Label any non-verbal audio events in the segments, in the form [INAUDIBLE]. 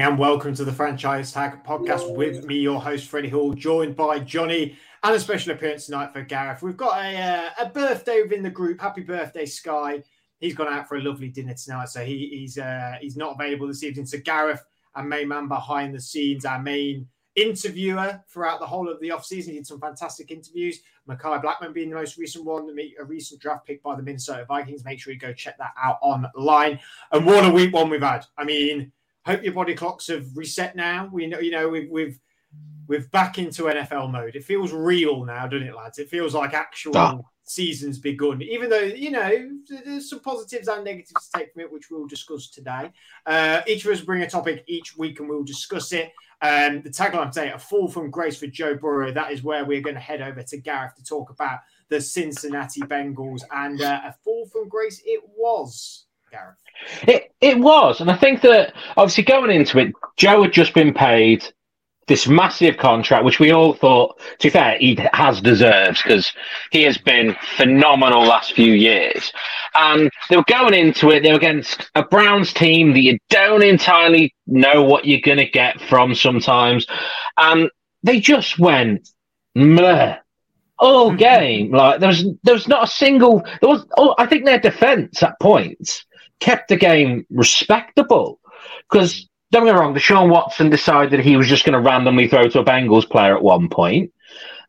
And welcome to the Franchise Tag podcast with me, your host, Freddie Hall, joined by Johnny and a special appearance tonight for Gareth. We've got a, uh, a birthday within the group. Happy birthday, Sky. He's gone out for a lovely dinner tonight, so he, he's uh, he's not available this evening. So Gareth, our main man behind the scenes, our main interviewer throughout the whole of the offseason. He did some fantastic interviews. Mekhi Blackmon being the most recent one, a recent draft pick by the Minnesota Vikings. Make sure you go check that out online. And what a week one we've had. I mean, hope your body clocks have reset now. We know, you know, we've we've we've back into NFL mode. It feels real now, doesn't it, lads? It feels like actual ah. season's begun. Even though you know there's some positives and negatives to take from it, which we'll discuss today. Uh, each of us bring a topic each week, and we'll discuss it. Um, the tagline today: "A fall from grace for Joe Burrow." That is where we're going to head over to Gareth to talk about the Cincinnati Bengals, and uh, a fall from grace it was. Gareth. It it was, and I think that obviously going into it, Joe had just been paid this massive contract, which we all thought, to be fair, he has deserved because he has been phenomenal last few years. And they were going into it, they were against a Browns team that you don't entirely know what you're going to get from sometimes. And they just went meh all [LAUGHS] game. Like there was there was not a single there was oh I think their defense at points kept the game respectable because don't get me wrong, Deshaun Watson decided he was just going to randomly throw to a Bengals player at one point,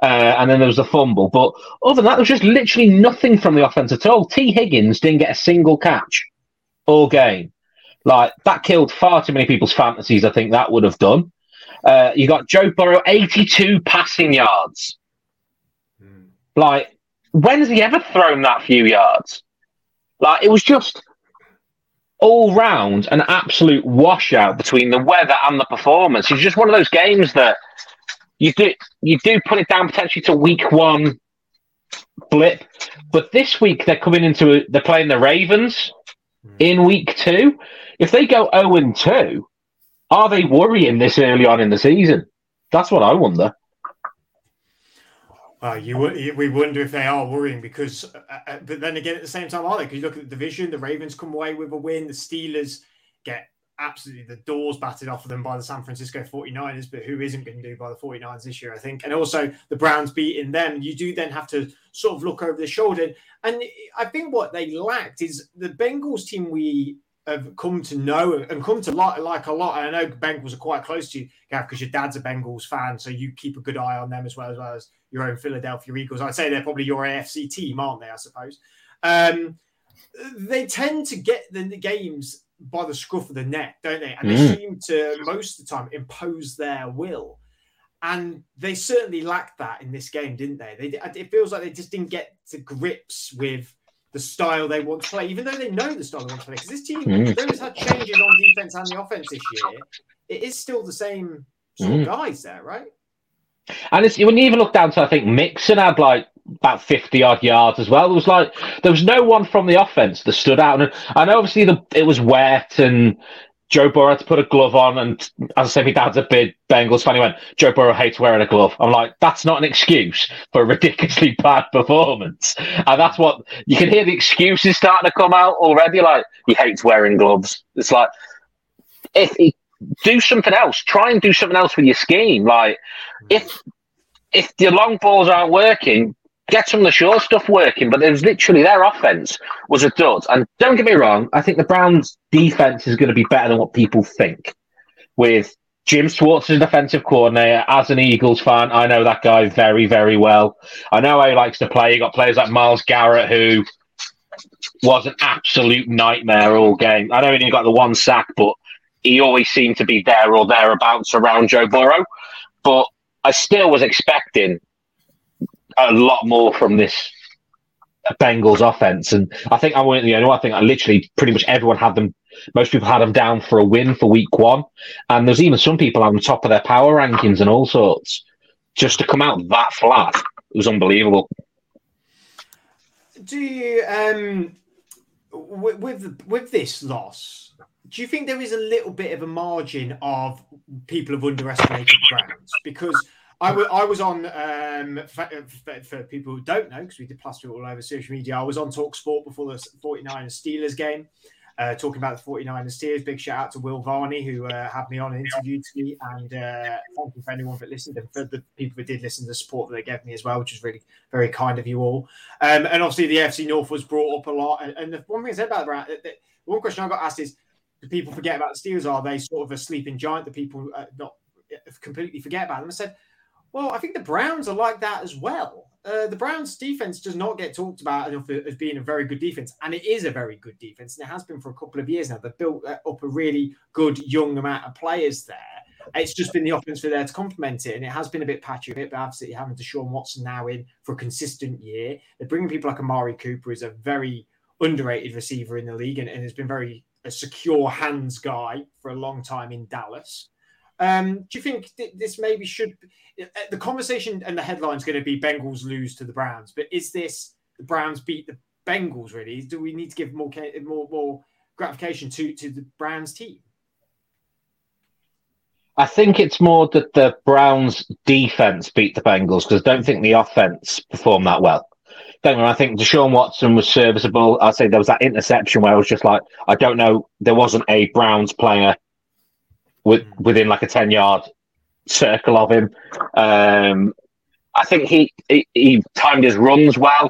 uh, and then there was a fumble. But other than that, there was just literally nothing from the offense at all. Tee Higgins didn't get a single catch all game. Like that killed far too many people's fantasies. I think that would have done. Uh, you got Joe Burrow, 82 passing yards. Mm. Like, when has he ever thrown that few yards? Like, it was just all round an absolute washout between the weather and the performance. It's just one of those games that you do you do put it down potentially to week one blip, but this week they're coming into a, they're playing the Ravens hmm. in week two. If they go zero oh and two, are they worrying this early on in the season? That's what I wonder. Uh, you we wonder if they are worrying because, uh, uh, but then again, at the same time, are they? Because you look at the division, the Ravens come away with a win, the Steelers get absolutely the doors batted off of them by the San Francisco 49ers, but who isn't going to do by the 49ers this year, I think. And also the Browns beating them. You do then have to sort of look over the shoulder. And I think what they lacked is the Bengals team we have come to know and come to like, like a lot. And I know Bengals are quite close to you, Gav, because your dad's a Bengals fan, so you keep a good eye on them as well as well as your own Philadelphia Eagles. I'd say they're probably your AFC team, aren't they? I suppose. Um, they tend to get the games by the scruff of the neck, don't they? And mm. they seem to most of the time impose their will. And they certainly lacked that in this game, didn't they? They it feels like they just didn't get to grips with the style they want to play, even though they know the style they want to play. Because this team, mm. though it's had changes on defense and the offense this year, it is still the same sort mm. of guys there, right? And it's when you even look down to I think Mixon had like about 50 odd yards as well. There was like there was no one from the offense that stood out. And I know obviously the, it was wet and Joe Burrow had to put a glove on, and as I said, my dad's a big Bengals fan. He went, Joe Burrow hates wearing a glove. I'm like, that's not an excuse for a ridiculously [LAUGHS] bad performance. And that's what you can hear the excuses starting to come out already. Like, he hates wearing gloves. It's like, if he do something else, try and do something else with your scheme. Like, if if your long balls aren't working, get some of the short stuff working. But it was literally their offense was a dud. And don't get me wrong, I think the Browns' defense is going to be better than what people think. With Jim Schwartz as defensive coordinator, as an Eagles fan, I know that guy very, very well. I know how he likes to play. You got players like Myles Garrett who was an absolute nightmare all game. I know he only got the one sack, but he always seemed to be there or thereabouts around Joe Burrow. But I still was expecting a lot more from this Bengals offense. And I think I went the only one. I think I literally pretty much everyone had them. Most people had them down for a win for week one. And there's even some people on top of their power rankings and all sorts. Just to come out that flat, it was unbelievable. Do you, um, with, with, with this loss, do you think there is a little bit of a margin of people have underestimated Browns? Because I, w- I was on, um, for, for, people who don't know, because we did plaster it all over social media, I was on Talk Sport before the 49ers Steelers game. uh, talking about the 49ers Steelers. Big shout out to Will Varney, who uh, had me on and interviewed me. And uh, thank you for anyone that listened and for the people that did listen, to the support that they gave me as well, which is really very kind of you all. Um, and obviously, the AFC North was brought up a lot. And, and the one thing I said about that, the, the one question I got asked is do people forget about the Steelers? Are they sort of a sleeping giant that people uh, not uh, completely forget about them? I said, well, I think the Browns are like that as well. Uh, the Browns defense does not get talked about enough as being a very good defense, and it is a very good defense, and it has been for a couple of years now. They've built uh, up a really good young amount of players there. It's just been the offense for there to complement it, and it has been a bit patchy, a bit but absolutely having Deshaun Watson now in for a consistent year. They're bringing people like Amari Cooper, who's a very underrated receiver in the league, and, and has been very a secure hands guy for a long time in Dallas. Um, do you think th- this maybe should uh, the conversation and the headline's going to be Bengals lose to the Browns, but is this the Browns beat the Bengals? Really, do we need to give more more more gratification to to the Browns team? I think it's more that the Browns defense beat the Bengals because I don't think the offense performed that well. Don't I think Deshaun Watson was serviceable. I'd say there was that interception where I was just like, I don't know, there wasn't a Browns player with, hmm. within like a 10 yard circle of him. Um, I think he, he, he timed his runs well.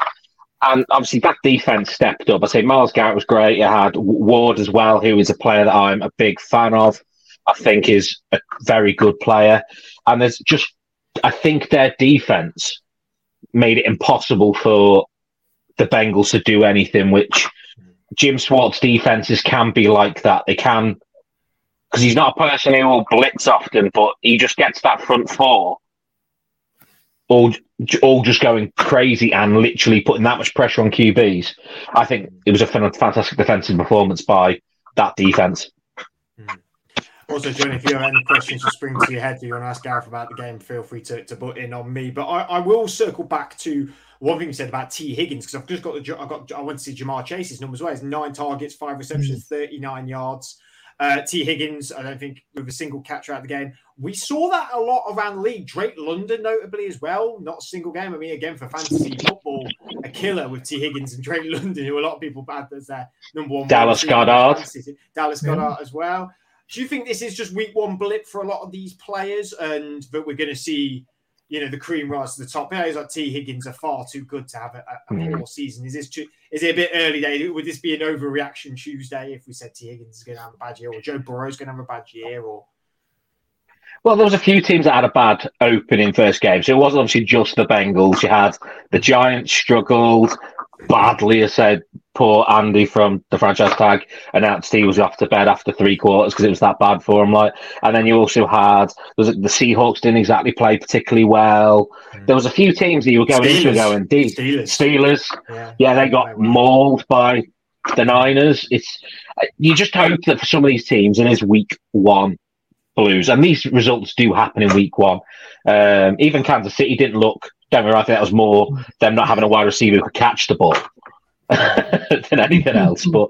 And obviously, that defense stepped up. I say Myles Garrett was great. You had Ward as well, who is a player that I'm a big fan of. I think is a very good player. And there's just, I think their defense made it impossible for the Bengals to do anything, which Jim Schwartz defenses can be like that. They can because he's not a person who will blitz often, but he just gets that front four all all just going crazy and literally putting that much pressure on QBs. I think it was a fantastic defensive performance by that defense. Hmm. Also, John, if you have any questions that spring to your head, do you want to ask Gareth about the game, feel free to, to butt in on me. But I, I will circle back to one thing you said about Tee Higgins because I've just got the I got I want to see Ja'Marr Chase's numbers. Well, it's nine targets, five receptions, mm-hmm. thirty nine yards. Uh, Tee Higgins, I don't think with a single catch out of the game. We saw that a lot around the league. Drake London, notably as well, not a single game. I mean, again for fantasy football, a killer with Tee Higgins and [LAUGHS] Drake London, who a lot of people bad as their number one. Dallas Goedert, Dallas Goedert as well. Do you think this is just week one blip for a lot of these players, and that we're going to see? You know the cream rise to the top. Players like Tee Higgins are far too good to have a, a mm. poor season. Is this too, is it a bit early day? Would this be an overreaction Tuesday if we said Tee Higgins is going to have a bad year, or Joe Burrow's going to have a bad year, or? Well, there was a few teams that had a bad opening first game, so it wasn't obviously just the Bengals. You had the Giants struggled badly. I said poor Andy from the franchise tag announced he was off to bed after three quarters because it was that bad for him. Like, and then you also had was it, the Seahawks didn't exactly play particularly well. Mm. There was a few teams that you were going Steelers. into going deep. Steelers, Steelers, yeah, yeah they got mauled by the Niners. It's you just hope that for some of these teams, and it's week one blues, and these results do happen in week one. Um, even Kansas City didn't look. Don't I think that was more them not having a wide receiver who could catch the ball. [LAUGHS] than anything else. But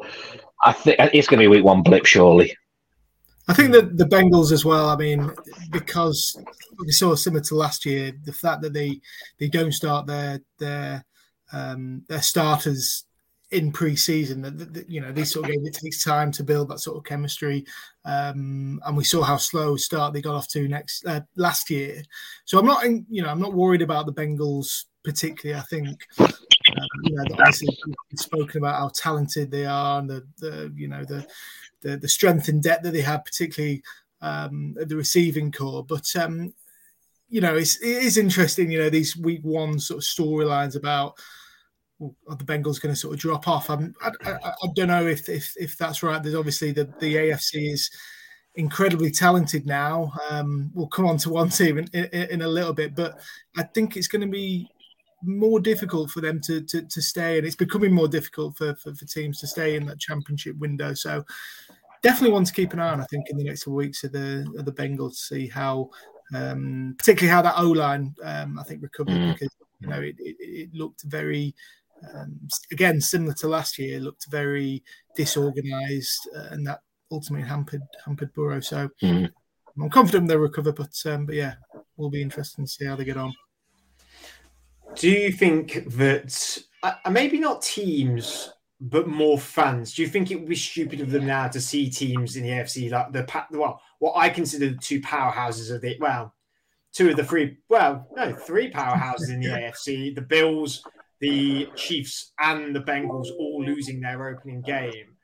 I think it's going to be a week one blip, surely. I think that the Bengals as well. I mean, because we saw similar to last year, the fact that they they don't start their their um, their starters in pre-season that, you know these sort of games it takes time to build that sort of chemistry um, and we saw how slow start they got off to next uh, last year so i'm not you know i'm not worried about the bengals particularly i think um, you know, obviously we've spoken about how talented they are and the, the you know the, the, the strength and depth that they have, particularly um, the receiving corps. But um, you know, it's, it is interesting. You know, these week one sort of storylines about are the Bengals going to sort of drop off? I, I, don't know if, if if that's right. There's obviously the the AFC is incredibly talented now. Um, we'll come on to one team in, in, in, a little bit, but I think it's going to be more difficult for them to, to, to stay, and it's becoming more difficult for, for, for, teams to stay in that championship window. So definitely want to keep an eye on. I think in the next weeks of the of the Bengals to see how, um, particularly how that O line, um, I think recovered mm. because you know it, it, it looked very. Um, again, similar to last year, looked very disorganized, uh, and that ultimately hampered hampered Burrow. So mm. I'm confident they'll recover, but um, but yeah, will be interesting to see how they get on do you think that uh, maybe not teams, but more fans. Do you think it would be stupid of them now to see teams in the AFC like the well, what I consider the two powerhouses of the well, two of the three, well, no, three powerhouses in the [LAUGHS] AFC: the Bills, the Chiefs, and the Bengals, all losing their opening game.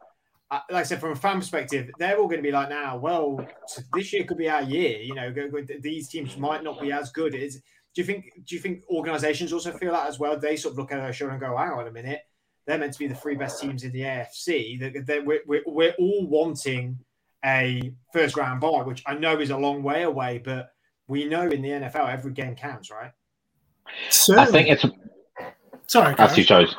Uh, like I said, from a fan perspective, they're all going to be like, now, well, this year could be our year. You know, these teams might not be as good. Is do you think? Do you think organisations also feel that as well? They sort of look at their show and go, "Hang on a minute, they're meant to be the three best teams in the AFC. They're, they're, we're, we're all wanting a first round bye, which I know is a long way away, but we know in the NFL every game counts, right? I think it's. Sorry, as you chose.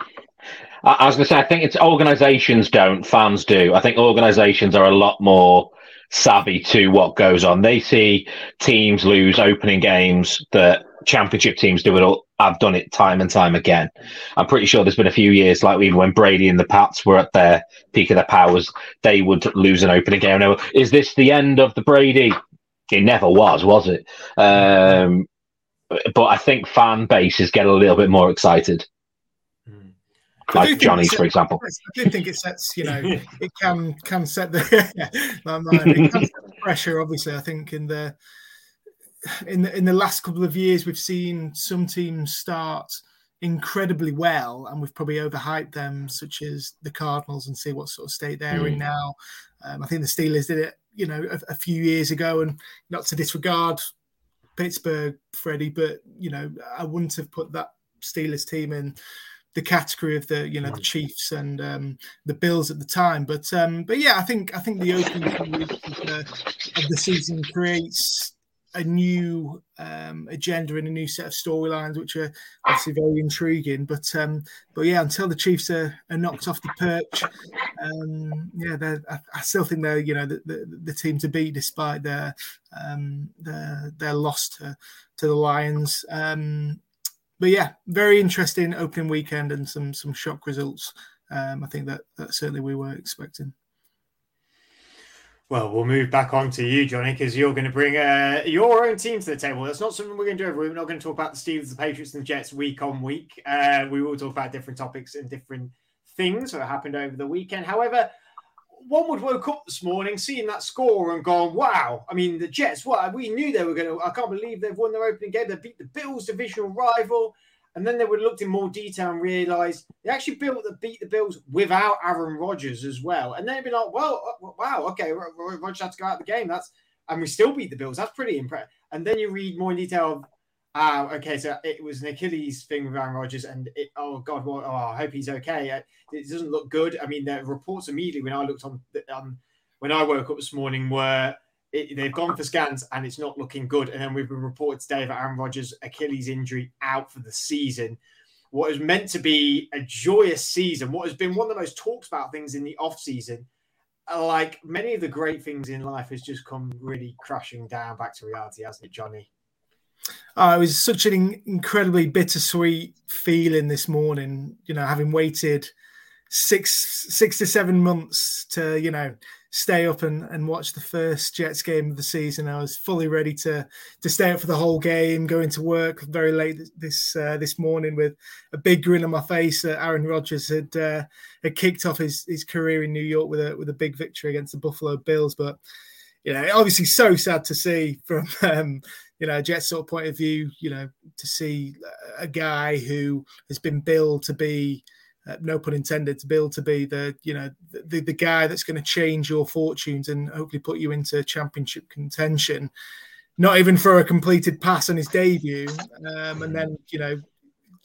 I was going to say, I think it's organizations don't, fans do. I think organizations are a lot more savvy to what goes on. They see teams lose opening games that championship teams do it all. I've done it time and time again. I'm pretty sure there's been a few years, like even when Brady and the Pats were at their peak of their powers, they would lose an opening game. Now, is this the end of the Brady? It never was, was it? Um, but I think fan bases get a little bit more excited. Like Johnny's, for example. I do think it sets, you know, [LAUGHS] it can can set the, [LAUGHS] it can set the pressure. Obviously, I think in the in the, in the last couple of years, we've seen some teams start incredibly well, and we've probably overhyped them, such as the Cardinals, and see what sort of state they're mm. in now. Um, I think the Steelers did it, you know, a, a, few years ago, and not to disregard Pittsburgh, Freddie, but you know, I wouldn't have put that Steelers team in the category of the you know the mm. Chiefs and um, the Bills at the time. But um, but yeah, I think I think the opening of the season creates a new um, agenda and a new set of storylines, which are obviously very intriguing. But um, but yeah, until the Chiefs are, are knocked off the perch, um, yeah, I, I, still think they're you know the, the, the, team to beat despite their um, their, their loss to, to the Lions. Um, but yeah, very interesting opening weekend and some some shock results. Um, I think that that certainly we were expecting. Well, we'll move back on to you, Johnny, because you're going to bring uh, your own team to the table. That's not something we're going to do week. We're not going to talk about the Steelers, the Patriots, and the Jets week on week. Uh, we will talk about different topics and different things that happened over the weekend. However, one would woke up this morning seeing that score and gone, wow. I mean, the Jets, what we knew they were going to, I can't believe they've won their opening game. They beat the Bills' divisional rival. And then they would have looked in more detail and realised they actually built the beat the Bills without Aaron Rodgers as well. And then it'd be like, well, uh, wow, okay, Rodgers had to go out of the game. That's and we still beat the Bills. That's pretty impressive. And then you read more in detail of, uh, okay, so it was an Achilles thing with Aaron Rodgers, and it, oh god, well, oh, I hope he's okay. Uh, it doesn't look good. I mean, the reports immediately when I looked on, um, when I woke up this morning were it, they've gone for scans and it's not looking good. And then we've been reported today that Aaron Rodgers' Achilles injury out for the season. What is meant to be a joyous season, what has been one of the most talked about things in the off season, like many of the great things in life, has just come really crashing down back to reality, hasn't it, Johnny? Oh, it was such an incredibly bittersweet feeling this morning. You know, having waited six six to seven months to you know stay up and, and watch the first Jets game of the season. I was fully ready to to stay up for the whole game, going to work very late this uh, this morning with a big grin on my face. Aaron Rodgers had uh, had kicked off his, his career in New York with a with a big victory against the Buffalo Bills, but you know, obviously so sad to see from [LAUGHS] um, you know Jets sort of point of view. You know, to see a guy who has been billed to be uh, no pun intended, to able to be the you know the, the guy that's going to change your fortunes and hopefully put you into championship contention. Not even for a completed pass on his debut, um, and then you know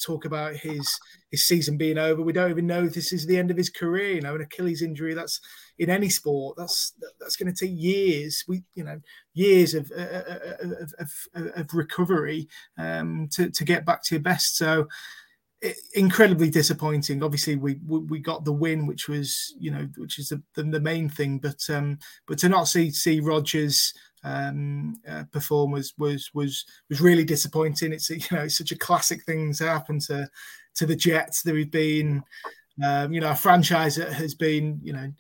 talk about his his season being over. We don't even know if this is the end of his career. You know, an Achilles injury that's in any sport that's that's going to take years. We you know years of uh, uh, uh, of, of, of, recovery um, to to get back to your best. So incredibly disappointing. Obviously, we, we got the win, which was you know which is the, the, the main thing. But um, but to not see see Rodgers um, uh, perform was was was was really disappointing. It's you know it's such a classic thing to happen to to the Jets. There have been um, you know a franchise that has been you know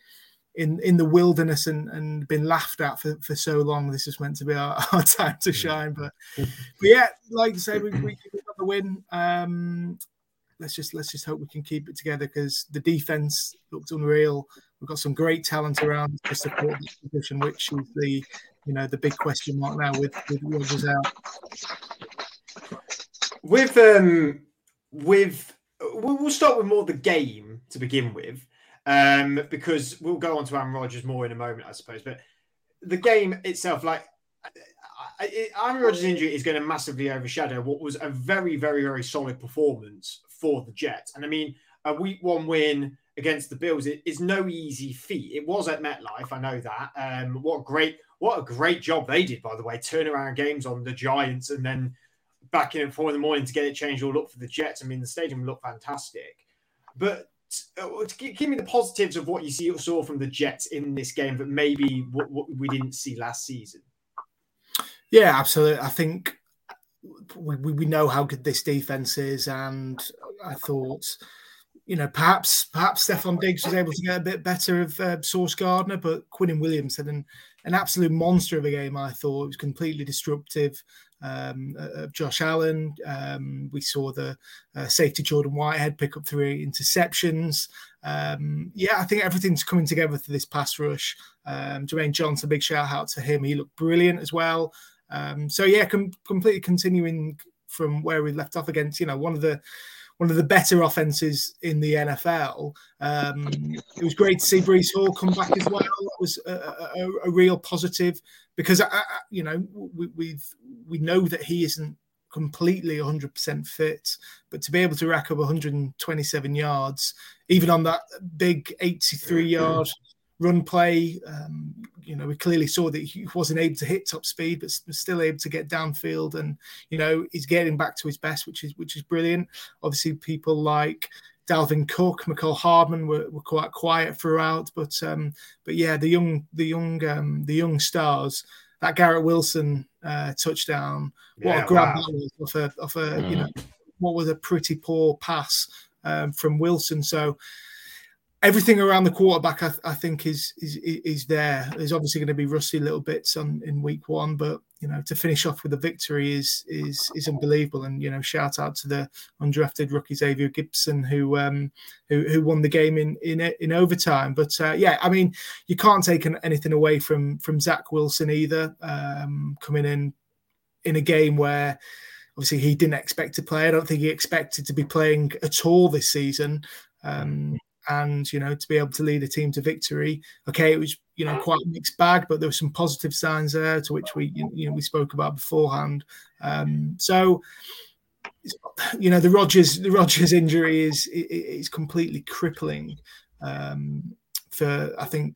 in in the wilderness and, and been laughed at for, for so long. This is meant to be our, [LAUGHS] our time to shine. But [LAUGHS] but yeah, like I say, we, we got the win. Um, let's just let's just hope we can keep it together because the defense looked unreal. We've got some great talent around to support this position, which is the you know the big question mark now with with Rodgers out. With um with we'll start with more the game to begin with, um because we'll go on to Aaron Rodgers more in a moment, I suppose. But the game itself, like Aaron Rodgers' injury is going to massively overshadow what was a very, very, very solid performance for the Jets. And I mean, a week one win against the Bills is no easy feat. It was at MetLife, I know that. Um, what great, what a great job they did, by the way, turn around games on the Giants and then back in at four in the morning to get it changed all up for the Jets. I mean, the stadium looked fantastic. But uh, give me the positives of what you see saw from the Jets in this game that maybe what, what we didn't see last season. Yeah, absolutely. I think we, we know how good this defense is, and I thought, you know, perhaps perhaps Stefon Diggs was able to get a bit better of uh, Sauce Gardner, but Quinnen Williams had an, an absolute monster of a game. I thought it was completely disruptive um, of Josh Allen. Um, we saw the uh, safety Jordan Whitehead pick up three interceptions. Um, yeah, I think everything's coming together for this pass rush. Um, Jermaine Johnson, big shout out to him. He looked brilliant as well. Um, so yeah, com- completely continuing from where we left off against, you know, one of the one of the better offenses in the NFL. Um, it was great to see Breece Hall come back as well. That was a, a, a real positive because, I, I, you know, we, we we know that he isn't completely 100% fit, but to be able to rack up 127 yards, even on that big 83 yard run play. Um, you know, we clearly saw that he wasn't able to hit top speed, but still able to get downfield, and you know, he's getting back to his best, which is which is brilliant. Obviously, people like Dalvin Cook, Mecole Hardman were, were quite quiet throughout, but um, but yeah, the young the young um, the young stars. That Garrett Wilson uh, touchdown, what yeah, a grab wow. that was off a off a mm. you know what was a pretty poor pass um, from Wilson. So everything around the quarterback, I, I, think, is, is is there. There's obviously going to be rusty little bits on in week one, but you know, to finish off with a victory is is is unbelievable. And you know, shout out to the undrafted rookie Xavier Gipson who um who, who won the game in in in overtime. But uh, yeah, I mean, you can't take anything away from from Zach Wilson either. Um, coming in in a game where obviously he didn't expect to play. I don't think he expected to be playing at all this season. Um, and you know to be able to lead a team to victory. Okay, it was you know quite a mixed bag, but there were some positive signs there to which we you know we spoke about beforehand. Um, so you know the Rodgers the Rodgers injury is is completely crippling um, for I think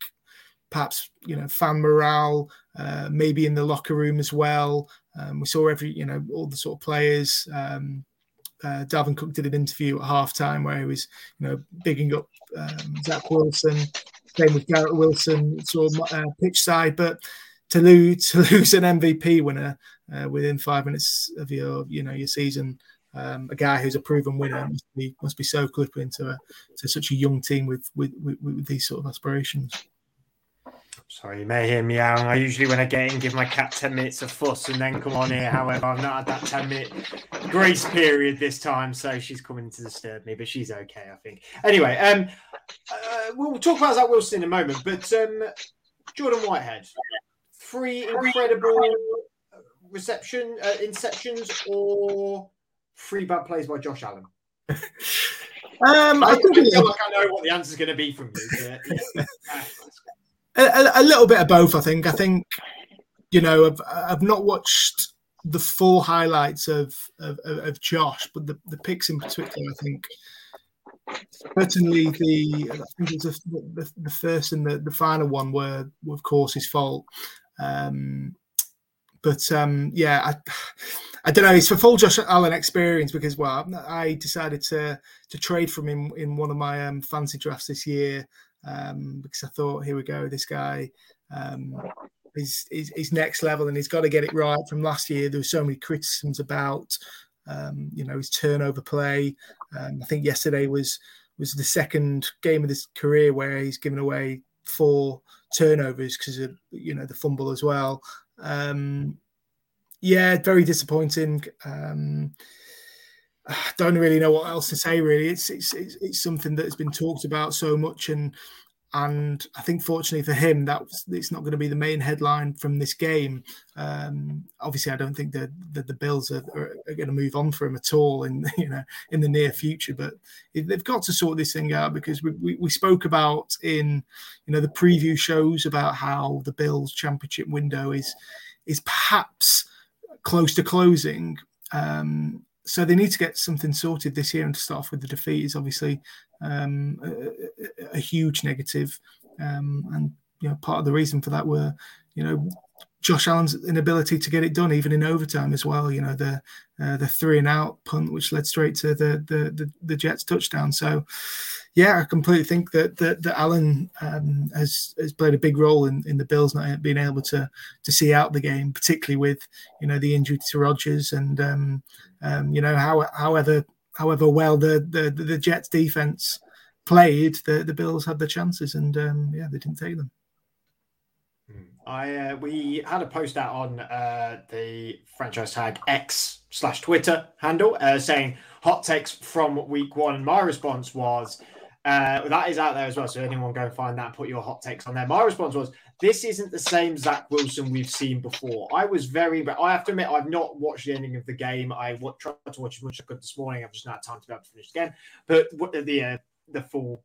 perhaps you know fan morale, uh, maybe in the locker room as well. Um, we saw every you know all the sort of players. Um, uh, Cook did an interview at halftime where he was, you know, bigging up um, Zach Wilson. Same with Garrett Wilson, sort of uh, pitch side, but to lose [LAUGHS] to lose an MVP winner uh, within five minutes of your, you know, your season, um, a guy who's a proven winner must be must be so crippling to a to such a young team with with, with, with these sort of aspirations. Sorry, you may hear me out. I usually, when I get in, give my cat 10 minutes of fuss and then come on here. However, I've not had that 10 minute grace period this time, so she's coming to disturb me, but she's okay, I think. Anyway, um, uh, we'll talk about Zach Wilson in a moment, but um, Jordan Whitehead, three incredible reception uh, interceptions or three bad plays by Josh Allen? [LAUGHS] Um, I, I feel like I know what the answer is going to be from you. But, yeah. [LAUGHS] a, a, little bit of both. I think. I think you know I've I've not watched the full highlights of of, of Josh, but the, the picks in particular, I think certainly the I think the, the, first and the, the final one were, were of course his fault. Um, but um, yeah, I, I don't know. It's for full Josh Allen experience because well, I decided to to trade from him in one of my um, fancy drafts this year um, because I thought, here we go, this guy um, is, is, is next level and he's got to get it right. From last year, there were so many criticisms about, um, you know, his turnover play. Um, I think yesterday was was the second game of his career where he's given away four turnovers because of you know the fumble as well. Um, yeah, very disappointing. Um, [SIGHS] don't really know what else to say. Really, it's it's it's, it's something that has been talked about so much, and and I think fortunately for him, that it's not going to be the main headline from this game. Um, obviously, I don't think that the, the, Bills are, are, are, going to move on for him at all in [LAUGHS] you know in the near future. But they've got to sort this thing out because we, we, we, spoke about in you know the preview shows about how the Bills championship window is is perhaps close to closing. Um, so they need to get something sorted this year and to start off with the defeat is obviously um, a, a, huge negative. Um, and you know, part of the reason for that were, you know, Josh Allen's inability to get it done, even in overtime as well. You know, the uh, the three and out punt, which led straight to the the the, the Jets touchdown. So, yeah, I completely think that that, that Allen um, has has played a big role in, in the Bills not being able to to see out the game, particularly with you know the injury to Rodgers and um, um, you know how however however well the the, the Jets defense played, the the Bills had the chances and um, yeah, they didn't take them. I uh, we had a post out on uh, the franchise tag X slash Twitter handle uh, saying hot takes from week one. My response was uh, that is out there as well. So anyone go and find that, put your hot takes on there. My response was this isn't the same Zach Wilson we've seen before. I was very, I have to admit I've not watched the ending of the game. I tried to watch as much as I could this morning. I've just not had time to be able to finish again. But the uh, the full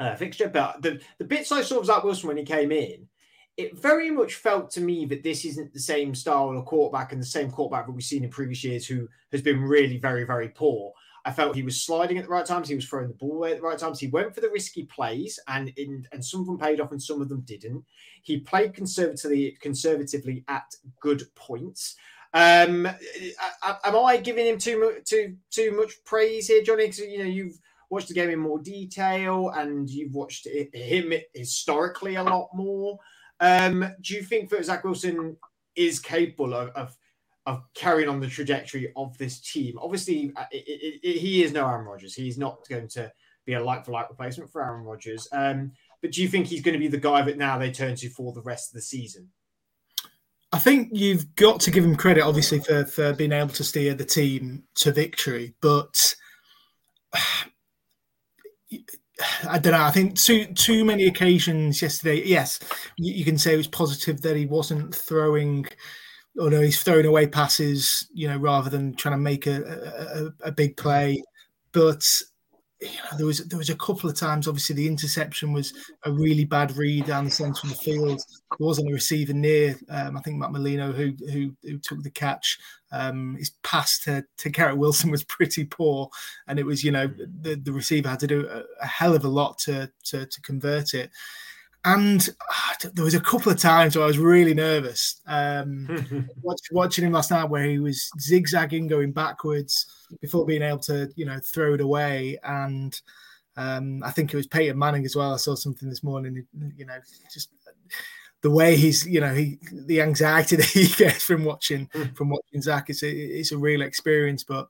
uh, fixture, but the the bits I saw of Zach Wilson when he came in it very much felt to me that this isn't the same style of quarterback and the same quarterback that we've seen in previous years who has been really very, very poor. I felt he was sliding at the right times. He was throwing the ball away at the right times. He went for the risky plays, and in, and some of them paid off, and some of them didn't. He played conservatively, conservatively at good points. Um, am I giving him too much too too much praise here, Johnny? Because you know you've watched the game in more detail, and you've watched it, him historically a lot more. Um, do you think that Zach Wilson is capable of, of, of carrying on the trajectory of this team? Obviously, uh, it, it, it, he is no Aaron Rodgers. He's not going to be a like for like replacement for Aaron Rodgers. Um, but do you think he's going to be the guy that now they turn to for the rest of the season? I think you've got to give him credit, obviously, for, for being able to steer the team to victory. But [SIGHS] I don't know. I think too too many occasions yesterday. Yes, you, you, can say it was positive that he wasn't throwing, or no, he's throwing away passes. You know, rather than trying to make a, a, a big play. But you know, there was there was a couple of times. Obviously, the interception was a really bad read down the centre of the field. There wasn't a receiver near. Um, I think Matt Milano who who, who took the catch. Um, his pass to, to Garrett Wilson was [LAUGHS] pretty poor, and it was you know the, the receiver had to do a, a hell of a lot to to, to convert it. And uh, there was a couple of times where I was really nervous. Um, [LAUGHS] watch, watching him last night, where he was zigzagging, going backwards before being able to, you know, throw it away. And um, I think it was Peyton Manning as well. I saw something this morning. You know, just the way he's, you know, he the anxiety [LAUGHS] that he gets from watching hmm. from watching Zach. It's a, it's a real experience, but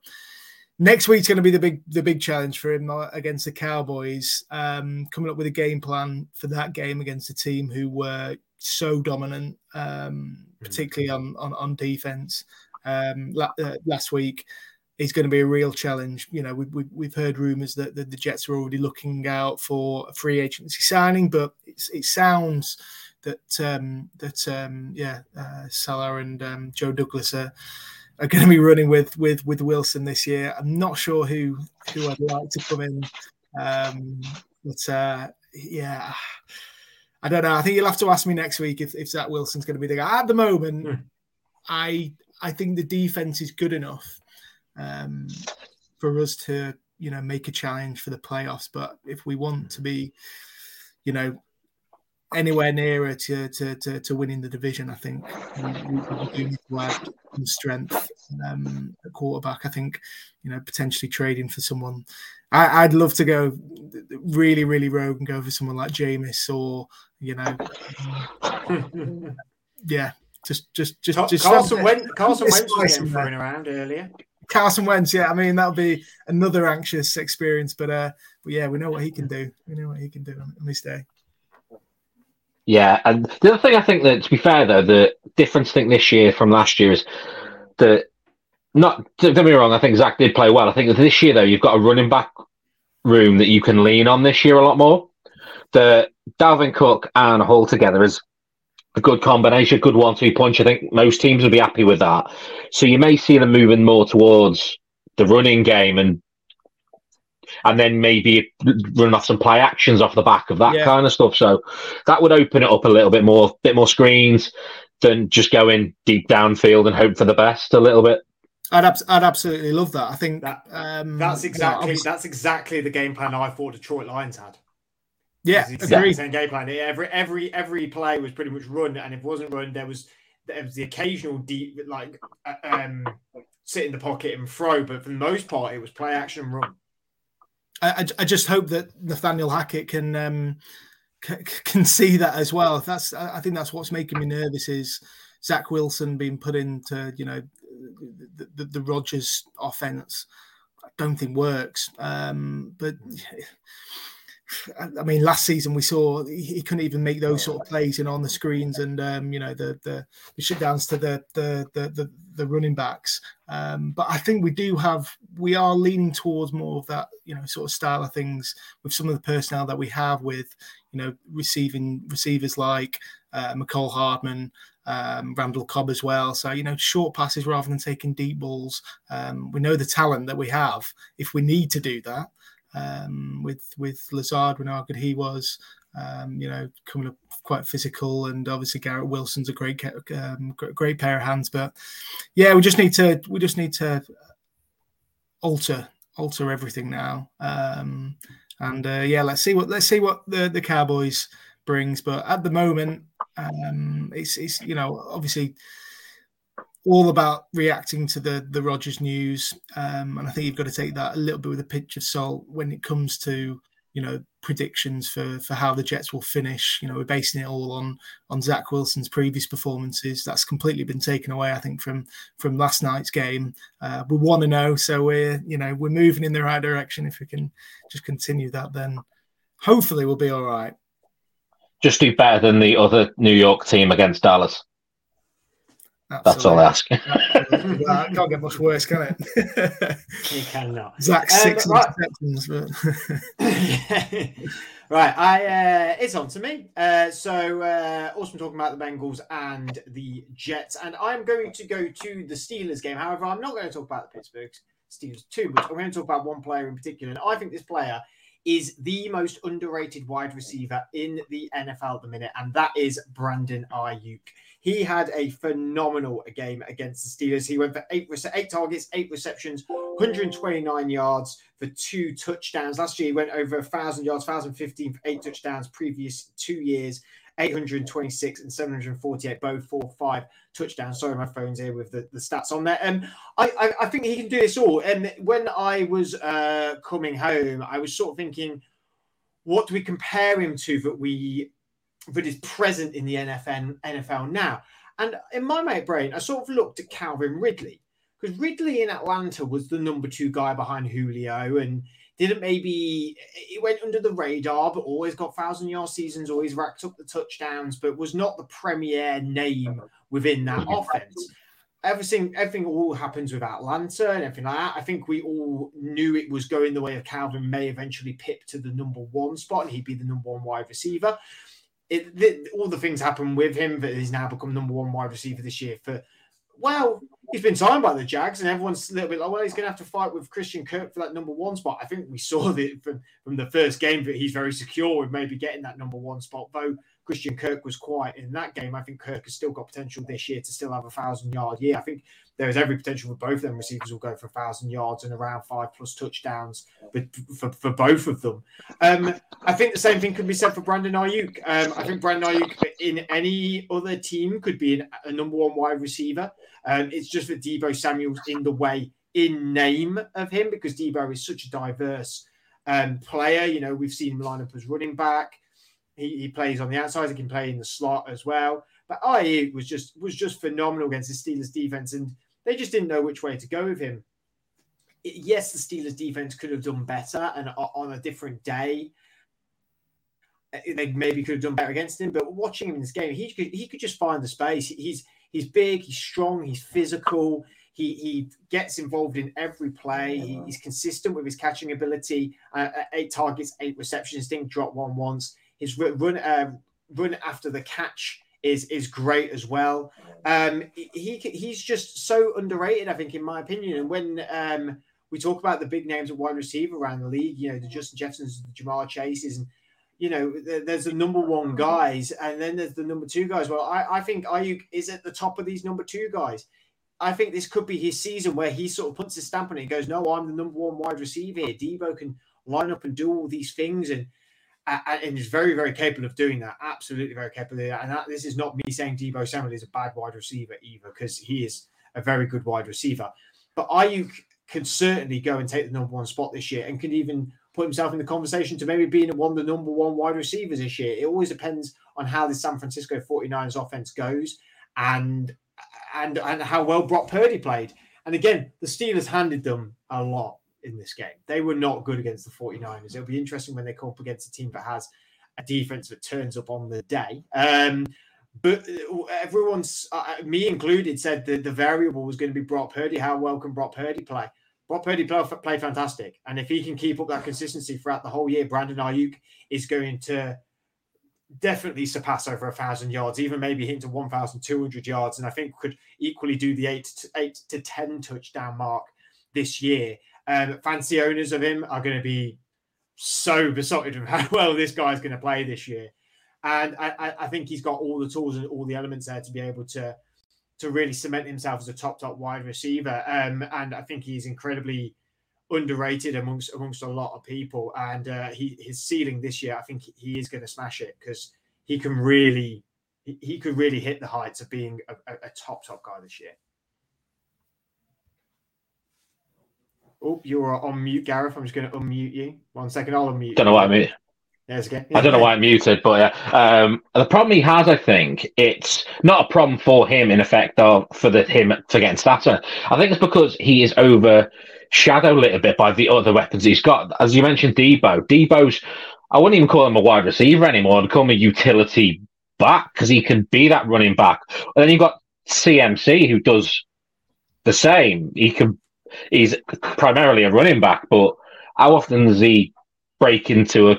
next week's going to be the big the big challenge for him uh, against the Cowboys. Um, coming up with a game plan for that game against a team who were so dominant, um, hmm. particularly on on, on defense um, la- uh, last week. Is going to be a real challenge. You know, we, we, we've heard rumours that, that the Jets are already looking out for a free agency signing, but it sounds that um, that um, yeah, uh, Saleh and um, Joe Douglas are are going to be running with with with Wilson this year. I'm not sure who who I'd like to come in, um, but uh, yeah, I don't know. I think you'll have to ask me next week if if Zach Wilson's going to be the guy. At the moment, hmm. I I think the defense is good enough um, for us to you know make a challenge for the playoffs. But if we want to be, you know, anywhere nearer to, to, to, to, winning the division. I think we, we do need to add some strength um, at quarterback. I think you know potentially trading for someone. I, would love to go really, really rogue and go for someone like Jameis or you know, [LAUGHS] yeah, just just just just Carson Wentz. Carson Wentz was getting thrown around earlier. Carson Wentz, yeah, I mean that'll be another anxious experience, but uh, but yeah, we know what he can do. We know what he can do on, on this day. Yeah, and the other thing I think that, to be fair though, the difference I think this year from last year is that not don't get me wrong. I think Zach did play well. I think that this year though, you've got a running back room that you can lean on this year a lot more. The Dalvin Cook and Hall together is a good combination, a good one-two punch. I think most teams would be happy with that. So you may see them moving more towards the running game and and then maybe run off some play actions off the back of that yeah. kind of stuff. So that would open it up a little bit more, bit more screens than just going deep downfield and hope for the best a little bit. I'd, ab- I'd absolutely love that. I think that, um, that's exactly that's exactly the game plan I thought Detroit Lions had. Yeah, exactly same game plan. Every every every play was pretty much run, and if it wasn't run, there was there was the occasional deep like uh, um, sit in the pocket and throw, but for the most part, it was play action run. I, I just hope that Nathaniel Hackett can um, c- can see that as well. That's I think that's what's making me nervous is Zach Wilson being put into you know the, the, the Rodgers offense. I don't think works, um, but. I mean, last season we saw he couldn't even make those sort of plays, know, on the screens and um, you know the the, the shutdowns to the the the, the, the running backs. Um, but I think we do have we are leaning towards more of that, you know, sort of style of things with some of the personnel that we have with, you know, receiving receivers like uh, Mecole Hardman, um, Randall Cobb as well. So, you know, short passes rather than taking deep balls. Um, we know the talent that we have if we need to do that um, with with Lazard when how good he was. Um, you know, coming up quite physical, and obviously Garrett Wilson's a great um, great pair of hands. But yeah, we just need to we just need to alter alter everything now. Um, and uh, yeah, let's see what let's see what the the Cowboys brings. But at the moment, um, it's it's you know obviously all about reacting to the the Rodgers news, um, and I think you've got to take that a little bit with a pinch of salt when it comes to you know predictions for for how the Jets will finish. You know, we're basing it all on on Zach Wilson's previous performances. That's completely been taken away, I think, from from last night's game. Uh, we want to know, so we're you know we're moving in the right direction. If we can just continue that, then hopefully we'll be all right. Just do better than the other New York team against Dallas. Absolutely. That's all I ask. it can't get much worse, can it? [LAUGHS] you cannot. Zach six um, right. but [LAUGHS] right, I uh, it's on to me. Uh, so uh, awesome talking about the Bengals and the Jets, and I'm going to go to the Steelers game. However, I'm not going to talk about the Pittsburgh Steelers too much. I'm going to talk about one player in particular, and I think this player is the most underrated wide receiver in the NFL at the minute, and that is Brandon Aiyuk. He had a phenomenal game against the Steelers. He went for eight, eight targets, eight receptions, 129 yards for two touchdowns. Last year, he went over 1,000 yards, 1,015 for eight touchdowns, previous two years. 826 and 748, both four, five touchdowns. Sorry, my phone's here with the, the stats on there. Um, I, I, I think he can do this all. And when I was uh, coming home, I was sort of thinking, what do we compare him to that we that is present in the NFL, NFL now. And in my mate brain, I sort of looked at Calvin Ridley because Ridley in Atlanta was the number two guy behind Julio and didn't maybe it went under the radar, but always got thousand yard seasons, always racked up the touchdowns, but was not the premier name within that offense. Everything, everything all happens with Atlanta and everything like that. I think we all knew it was going the way of Calvin May eventually pip to the number one spot and he'd be the number one wide receiver it, all the things happen with him that he's now become number one wide receiver this year. For well, he's been signed by the Jags, and everyone's a little bit like, well, he's going to have to fight with Christian Kirk for that number one spot. I think we saw [LAUGHS] that from, from the first game that he's very secure with maybe getting that number one spot. Though Christian Kirk was quiet in that game, I think Kirk has still got potential this year to still have a thousand yard year. I think there is every potential for both of them receivers will go for a thousand yards and around five plus touchdowns but for, for both of them. Um, I think the same thing could be said for Brandon Aiyuk. Um, I think Brandon Aiyuk in any other team could be an, a number one wide receiver. Um, it's just that Deebo Samuel's in the way in name of him because Deebo is such a diverse um, player. You know, we've seen him line up as running back. He, he plays on the outside. He can play in the slot as well. But Aiyuk was just was just phenomenal against the Steelers defense, and they just didn't know which way to go with him. Yes, the Steelers defense could have done better, and on a different day, they maybe could have done better against him. But watching him in this game, he could he could just find the space. He's he's big, he's strong, he's physical. He he gets involved in every play. He, he's consistent with his catching ability. Uh, uh eight targets, eight receptions. Didn't drop one once. His run uh, run after the catch is is great as well. Um, he he's just so underrated, I think, in my opinion. And when um, we talk about the big names of wide receiver around the league, you know, the Justin Jeffersons, the Ja'Marr Chases, and you know, there's the number one guys, and then there's the number two guys. Well, I, I think Aiyuk is at the top of these number two guys. I think this could be his season where he sort of puts his stamp on it and goes, No, I'm the number one wide receiver here. Deebo can line up and do all these things and and is very, very capable of doing that. Absolutely very capable. And that, this is not me saying Deebo Samuel is a bad wide receiver either, because he is a very good wide receiver. But Aiyuk can certainly go and take the number one spot this year and can even put himself in the conversation to maybe being one of the number one wide receivers this year. It always depends on how the San Francisco 49ers offense goes and and and how well Brock Purdy played. And again, the Steelers handed them a lot in this game. They were not good against the 49ers. It'll be interesting when they come up against a team that has a defense that turns up on the day. Um, but uh, everyone's, uh, uh, me included, said that the variable was going to be Brock Purdy. How well can Brock Purdy play? Brock Purdy play, play fantastic. And if he can keep up that consistency throughout the whole year, Brandon Aiyuk is going to definitely surpass over a thousand yards, even maybe hit to 1,200 yards, and I think could equally do the eight to, eight to 10 touchdown mark this year. Um, fancy owners of him are going to be so besotted with how [LAUGHS] well this guy's going to play this year, and I, I think he's got all the tools and all the elements there to be able to to really cement himself as a top top wide receiver. Um, and I think he's incredibly underrated amongst amongst a lot of people. And uh, he his ceiling this year, I think he is going to smash it because he can really he, he, could really hit the heights of being a, a, a top top guy this year. Oh, you're on mute, Gareth. I'm just going to unmute you. One second, I'll unmute. Don't know what I mean. There's again. I don't know why I'm muted, but yeah. Um, the problem he has, I think, it's not a problem for him in effect, or for the him for getting stature. I think it's because he is over shadowed a little bit by the other weapons he's got. As you mentioned, Deebo. Deebo's, I wouldn't even call him a wide receiver anymore. I'd call him a utility back because he can be that running back. And then you've got CMC who does the same. He can, he's primarily a running back, but how often does he break into a,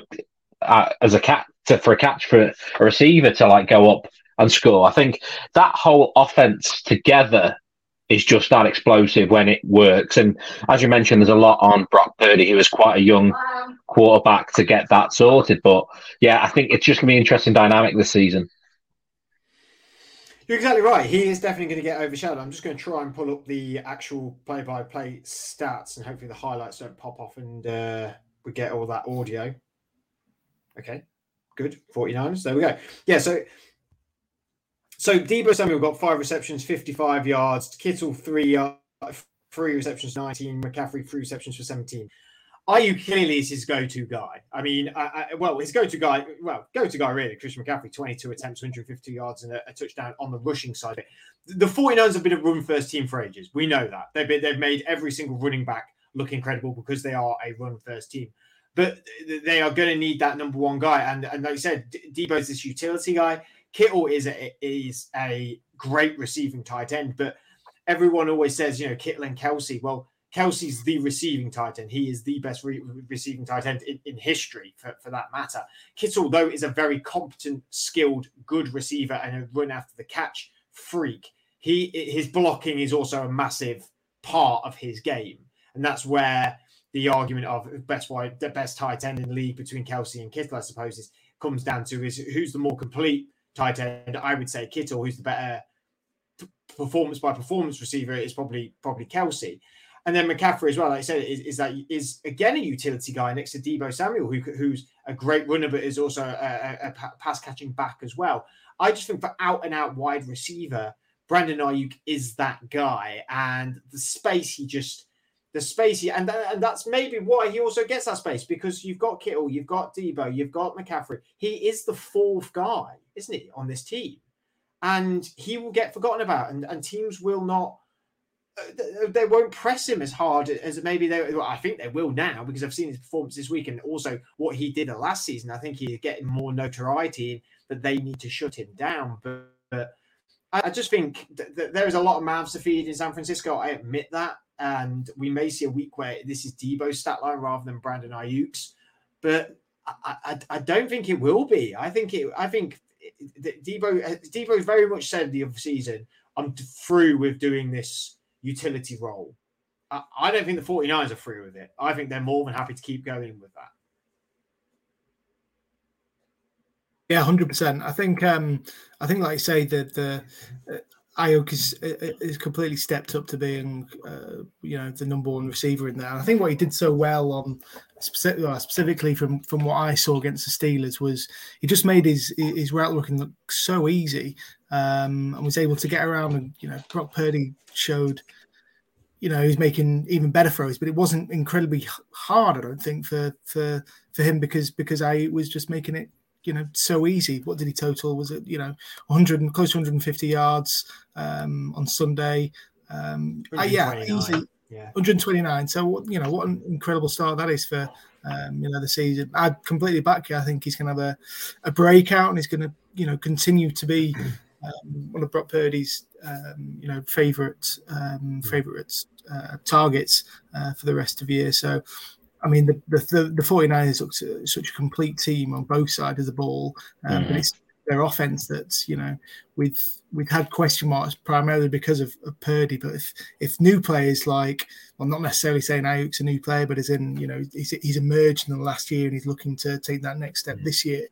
uh, as a cat to, for a catch for a receiver to like go up and score? I think that whole offense together is just that explosive when it works. And as you mentioned, there's a lot on Brock Purdy, who is quite a young quarterback to get that sorted. But yeah, I think it's just to be an interesting dynamic this season. You're exactly right. He is definitely going to get overshadowed. I'm just going to try and pull up the actual play-by-play stats, and hopefully the highlights don't pop off and uh, we get all that audio. Okay, good. 49ers. There we go. Yeah, so so Deebo Samuel got five receptions, 55 yards. Kittle three three receptions, 19. McCaffrey three receptions for 17. Aiyuk clearly is his go-to guy. I mean, I, I, well, his go-to guy, well, go-to guy really, Christian McCaffrey, 22 attempts, 150 yards and a, a touchdown on the rushing side. The 49ers have been a run-first team for ages. We know that. They've, been, they've made every single running back look incredible because they are a run-first team. But they are going to need that number one guy. And, and like I said, Deebo's this utility guy. Kittle is a, is a great receiving tight end, but everyone always says, you know, Kittle and Kelce. Well, Kelce's the receiving tight end. He is the best re- receiving tight end in, in history, for, for that matter. Kittle, though, is a very competent, skilled, good receiver and a run after the catch freak. He his blocking is also a massive part of his game, and that's where the argument of best wide, the best tight end in the league between Kelce and Kittle, I suppose, is comes down to is who's the more complete tight end, I would say Kittle, who's the better performance by performance receiver, is probably probably Kelce. And then McCaffrey as well, like I said, is, is that is again a utility guy next to Deebo Samuel, who, who's a great runner, but is also a, a, a pass catching back as well. I just think for out and out wide receiver, Brandon Aiyuk is that guy, and the space he just the space he and and that's maybe why he also gets that space because you've got Kittle, you've got Debo, you've got McCaffrey. He is the fourth guy, isn't he, on this team? And he will get forgotten about, and, and teams will not. Uh, they won't press him as hard as maybe they. Well, I think they will now because I've seen his performance this week and also what he did last season. I think he's getting more notoriety that they need to shut him down. But, but I just think th- th- there is a lot of mouths to feed in San Francisco. I admit that, and we may see a week where this is Deebo's stat line rather than Brandon Aiyuk's, but I, I, I don't think it will be. I think it. I think Deebo Deebo very much said the other season, "I'm through with doing this utility role." I, I don't think the 49ers are free with it. I think they're more than happy to keep going with that. Yeah, hundred percent. I think um, I think, like I say, that the uh, Aiyuk is completely stepped up to being, uh, you know, the number one receiver in there. And I think what he did so well on specific, specifically from from what I saw against the Steelers was he just made his his route looking look so easy, um, and was able to get around. And you know, Brock Purdy showed you know he's making even better throws, but it wasn't incredibly hard. I don't think for for for him because because I was just making it you know so easy. What did he total? Was it you know 100 and close to 150 yards um, on Sunday? Um, uh, yeah, easy. Yeah. 129. So you know what an incredible start that is for um, you know the season. I completely back you. I think he's going to have a, a breakout and he's going to you know continue to be um, one of Brock Purdy's um, you know favorite um, favorite uh, targets uh, for the rest of the year. So I mean, the the, the 49ers look such a complete team on both sides of the ball, um, mm-hmm. but it's their offense that's you know we've we've had question marks primarily because of, of, Purdy. But if if new players like, well, not necessarily saying Aiyuk's a new player, but as in you know he's, he's emerged in the last year and he's looking to take that next step mm-hmm. this year,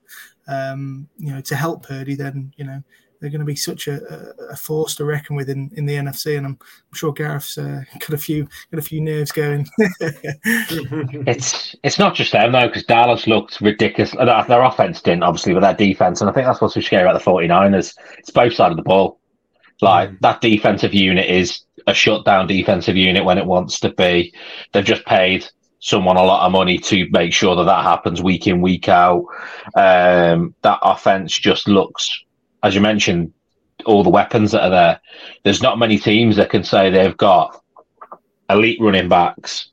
um, you know, to help Purdy, then you know they're going to be such a, a, force to reckon with in, in the NFC, and I'm, I'm sure Gareth's uh, got a few got a few nerves going. [LAUGHS] it's it's not just them though, because Dallas looked ridiculous. Their offense didn't, obviously, but their defense, and I think that's what's so scary about the 49ers. It's both sides of the ball. Like mm. that defensive unit is a shutdown defensive unit when it wants to be. They've just paid someone a lot of money to make sure that that happens week in week out. Um, that offense just looks as you mentioned, all the weapons that are there. There's not many teams that can say they've got elite running backs,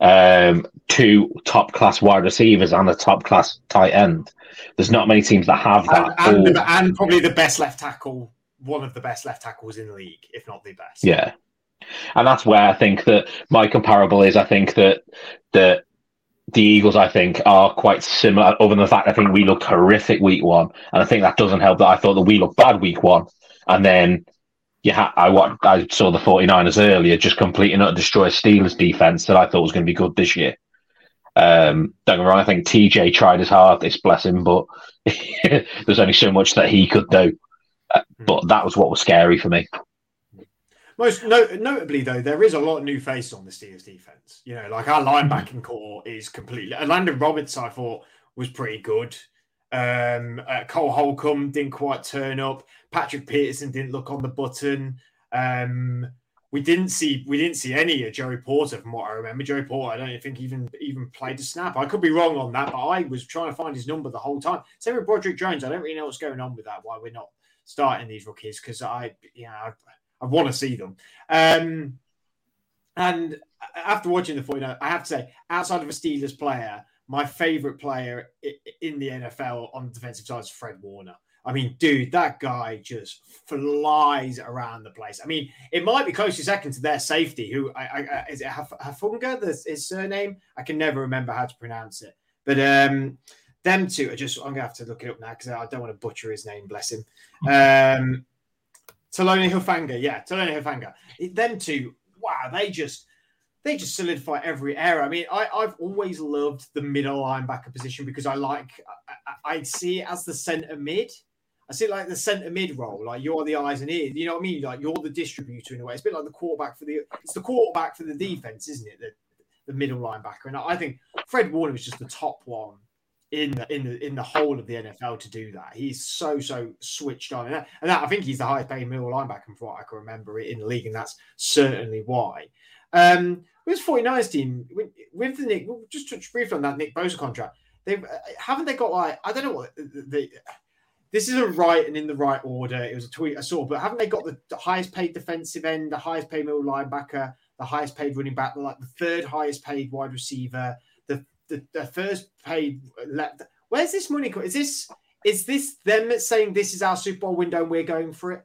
um, two top class wide receivers, and a top class tight end. There's not many teams that have that. And, and, and, probably the best left tackle, one of the best left tackles in the league, if not the best. Yeah. And that's where I think that my comparable is. I think that that the Eagles, I think, are quite similar, other than the fact I think we looked horrific week one. And I think that doesn't help that I thought that we looked bad week one. And then yeah, I what I saw the 49ers earlier just completely not destroy Steelers defense that I thought was going to be good this year. Um, don't get me wrong, I think TJ tried his hardest, bless him, but [LAUGHS] there's only so much that he could do. Uh, but that was what was scary for me. Most no, notably, though, there is a lot of new faces on the Steelers defense. You know, like our linebacking corps is completely. Landon Roberts, I thought, was pretty good. Um, uh, Cole Holcomb didn't quite turn up. Patrick Peterson didn't look on the button. Um, we didn't see we didn't see any of Joey Porter from what I remember. Joey Porter, I don't think even even played a snap. I could be wrong on that, but I was trying to find his number the whole time. Same with Broderick Jones. I don't really know what's going on with that. Why we're not starting these rookies because I, you know, I want to see them. Um, and after watching the 49, I have to say, outside of a Steelers player, my favorite player in the NFL on the defensive side is Fred Warner. I mean, dude, that guy just flies around the place. I mean, it might be close to second to their safety, who I, I, is it Hafunga, his surname? I can never remember how to pronounce it. But um, them two are just, I'm going to have to look it up now because I don't want to butcher his name, bless him. [LAUGHS] Um, Talanoa Hufanga, yeah, Talanoa Hufanga. them two, wow, they just they just solidify every area. I mean, I, I've always loved the middle linebacker position because I like I, I see it as the center mid. I see it like the center mid role, like you're the eyes and ears. You know what I mean? Like you're the distributor in a way. It's a bit like the quarterback for the it's the quarterback for the defense, isn't it? The, the middle linebacker. And I think Fred Warner was just the top one in the in the in the whole of the NFL to do that. He's so so switched on, and, that, and that, I think he's the highest paid middle linebacker from what I can remember it in the league, and that's certainly why. Um, with 49ers team, with, with the Nick, just touch briefly on that Nick Bosa contract. They haven't they got like I don't know what the, this isn't right and in the right order. It was a tweet I saw, but haven't they got the, the highest paid defensive end, the highest paid middle linebacker, the highest paid running back, like the third highest paid wide receiver, the, the first paid left. Where's this money? Is this is this them saying this is our Super Bowl window and we're going for it?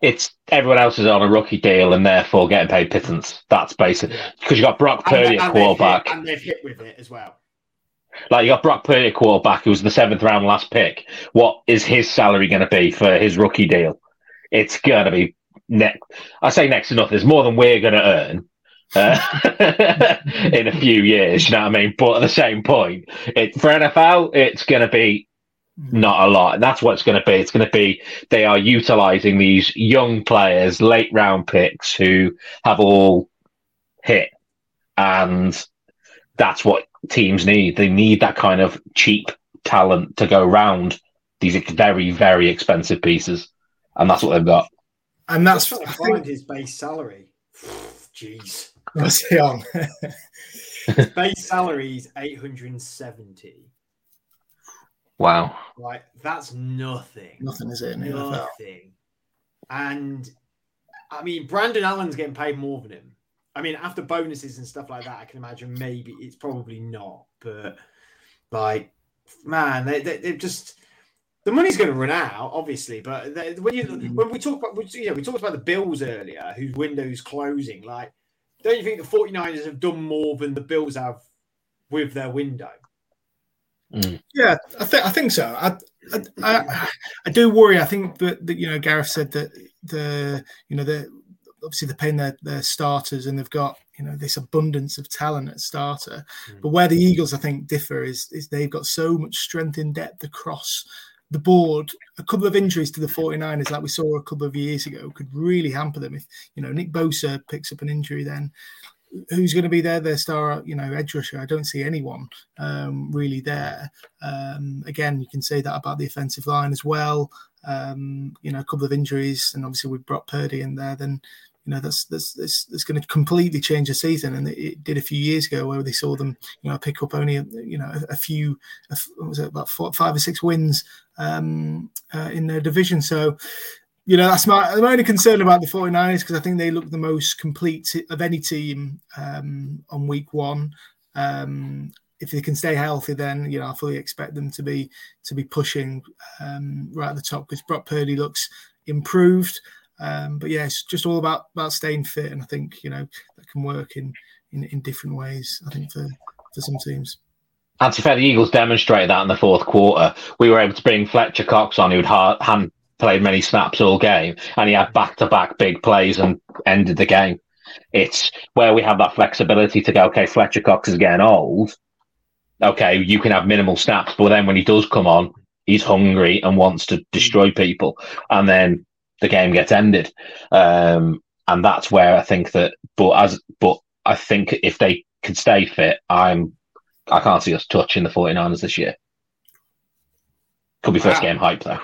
it's everyone else is on a rookie deal and therefore getting paid pittance. That's basically because you got Brock Purdy and, at quarterback. They've hit, and they've hit with it as well. Like you got Brock Purdy at quarterback, who was the seventh round last pick. What is his salary going to be for his rookie deal? It's going to be next. I say next to nothing. It's more than we're going to earn. Uh, [LAUGHS] in a few years, you know what I mean? But at the same point, it, for NFL, it's going to be not a lot. And that's what it's going to be. It's going to be they are utilizing these young players, late round picks who have all hit. And that's what teams need. They need that kind of cheap talent to go round these very, very expensive pieces. And that's what they've got. And that's trying to find his base salary. [SIGHS] Jeez. What's he on? base salary is 870. Wow. Like that's nothing. Nothing is it? in? Nothing. And I mean, Brandon Allen's getting paid more than him. I mean, after bonuses and stuff like that, I can imagine maybe it's probably not. But like, man, they, they, they've just the money's going to run out, obviously. But they, when you mm-hmm. when we talk about, you know, we talked about the Bills earlier, whose window's closing. Like, don't you think the 49ers have done more than the Bills have with their window? Yeah, I think I think so. I, I I, I do worry. I think that, that you know Gareth said that the you know the obviously they're paying their, their starters and they've got you know this abundance of talent at starter. Mm. But where the Eagles I think differ is is they've got so much strength in depth across the board. A couple of injuries to the 49ers, like we saw a couple of years ago, could really hamper them. If you know Nick Bosa picks up an injury, then who's going to be there? Their star, you know, edge rusher. I don't see anyone um, really there. Um, again, you can say that about the offensive line as well. Um, you know, a couple of injuries, and obviously with Brock Purdy in there, then you know that's that's that's, that's going to completely change the season. And it, did a few years ago where they saw them, you know, pick up only you know a, few, a, what was it about four, five or six wins um, uh, in their division. So you know, that's my I'm only concerned about the 49ers because I think they look the most complete of any team um, on week one. Um, if they can stay healthy, then you know I fully expect them to be to be pushing um, right at the top because Brock Purdy looks improved. Um, but yeah, it's just all about about staying fit, and I think you know that can work in in, in different ways. I think for for some teams. And to be fair, the Eagles demonstrated that in the fourth quarter. We were able to bring Fletcher Cox on, who'd ha- hand played many snaps all game, and he had back to back big plays and ended the game. It's where we have that flexibility to go, okay, Fletcher Cox is getting old. Okay, you can have minimal snaps, but then when he does come on, he's hungry and wants to destroy people. And then the game gets ended. Um, and that's where I think that, but as, but I think if they can stay fit, I'm, I can't see us touching the 49ers this year. Could be first Wow. game hype though.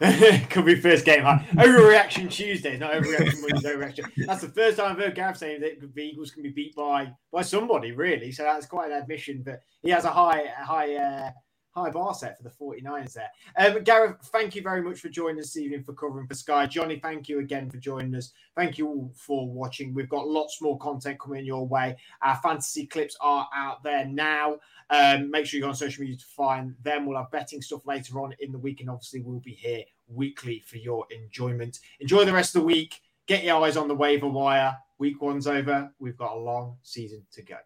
[LAUGHS] Could be first game high. Overreaction Tuesdays, not overreaction Mondays, overreaction. That's the first time I've heard Gav saying that the Eagles can be beat by by somebody, really. So that's quite an admission, but he has a high a high uh, high bar set for the 49ers there. Um, Gareth, thank you very much for joining us this evening for covering for Sky. Johnny, thank you again for joining us. Thank you all for watching. We've got lots more content coming your way. Our fantasy clips are out there now. Um, make sure you go on social media to find them. We'll have betting stuff later on in the week, and obviously we'll be here weekly for your enjoyment. Enjoy the rest of the week. Get your eyes on the waiver wire. Week one's over. We've got a long season to go.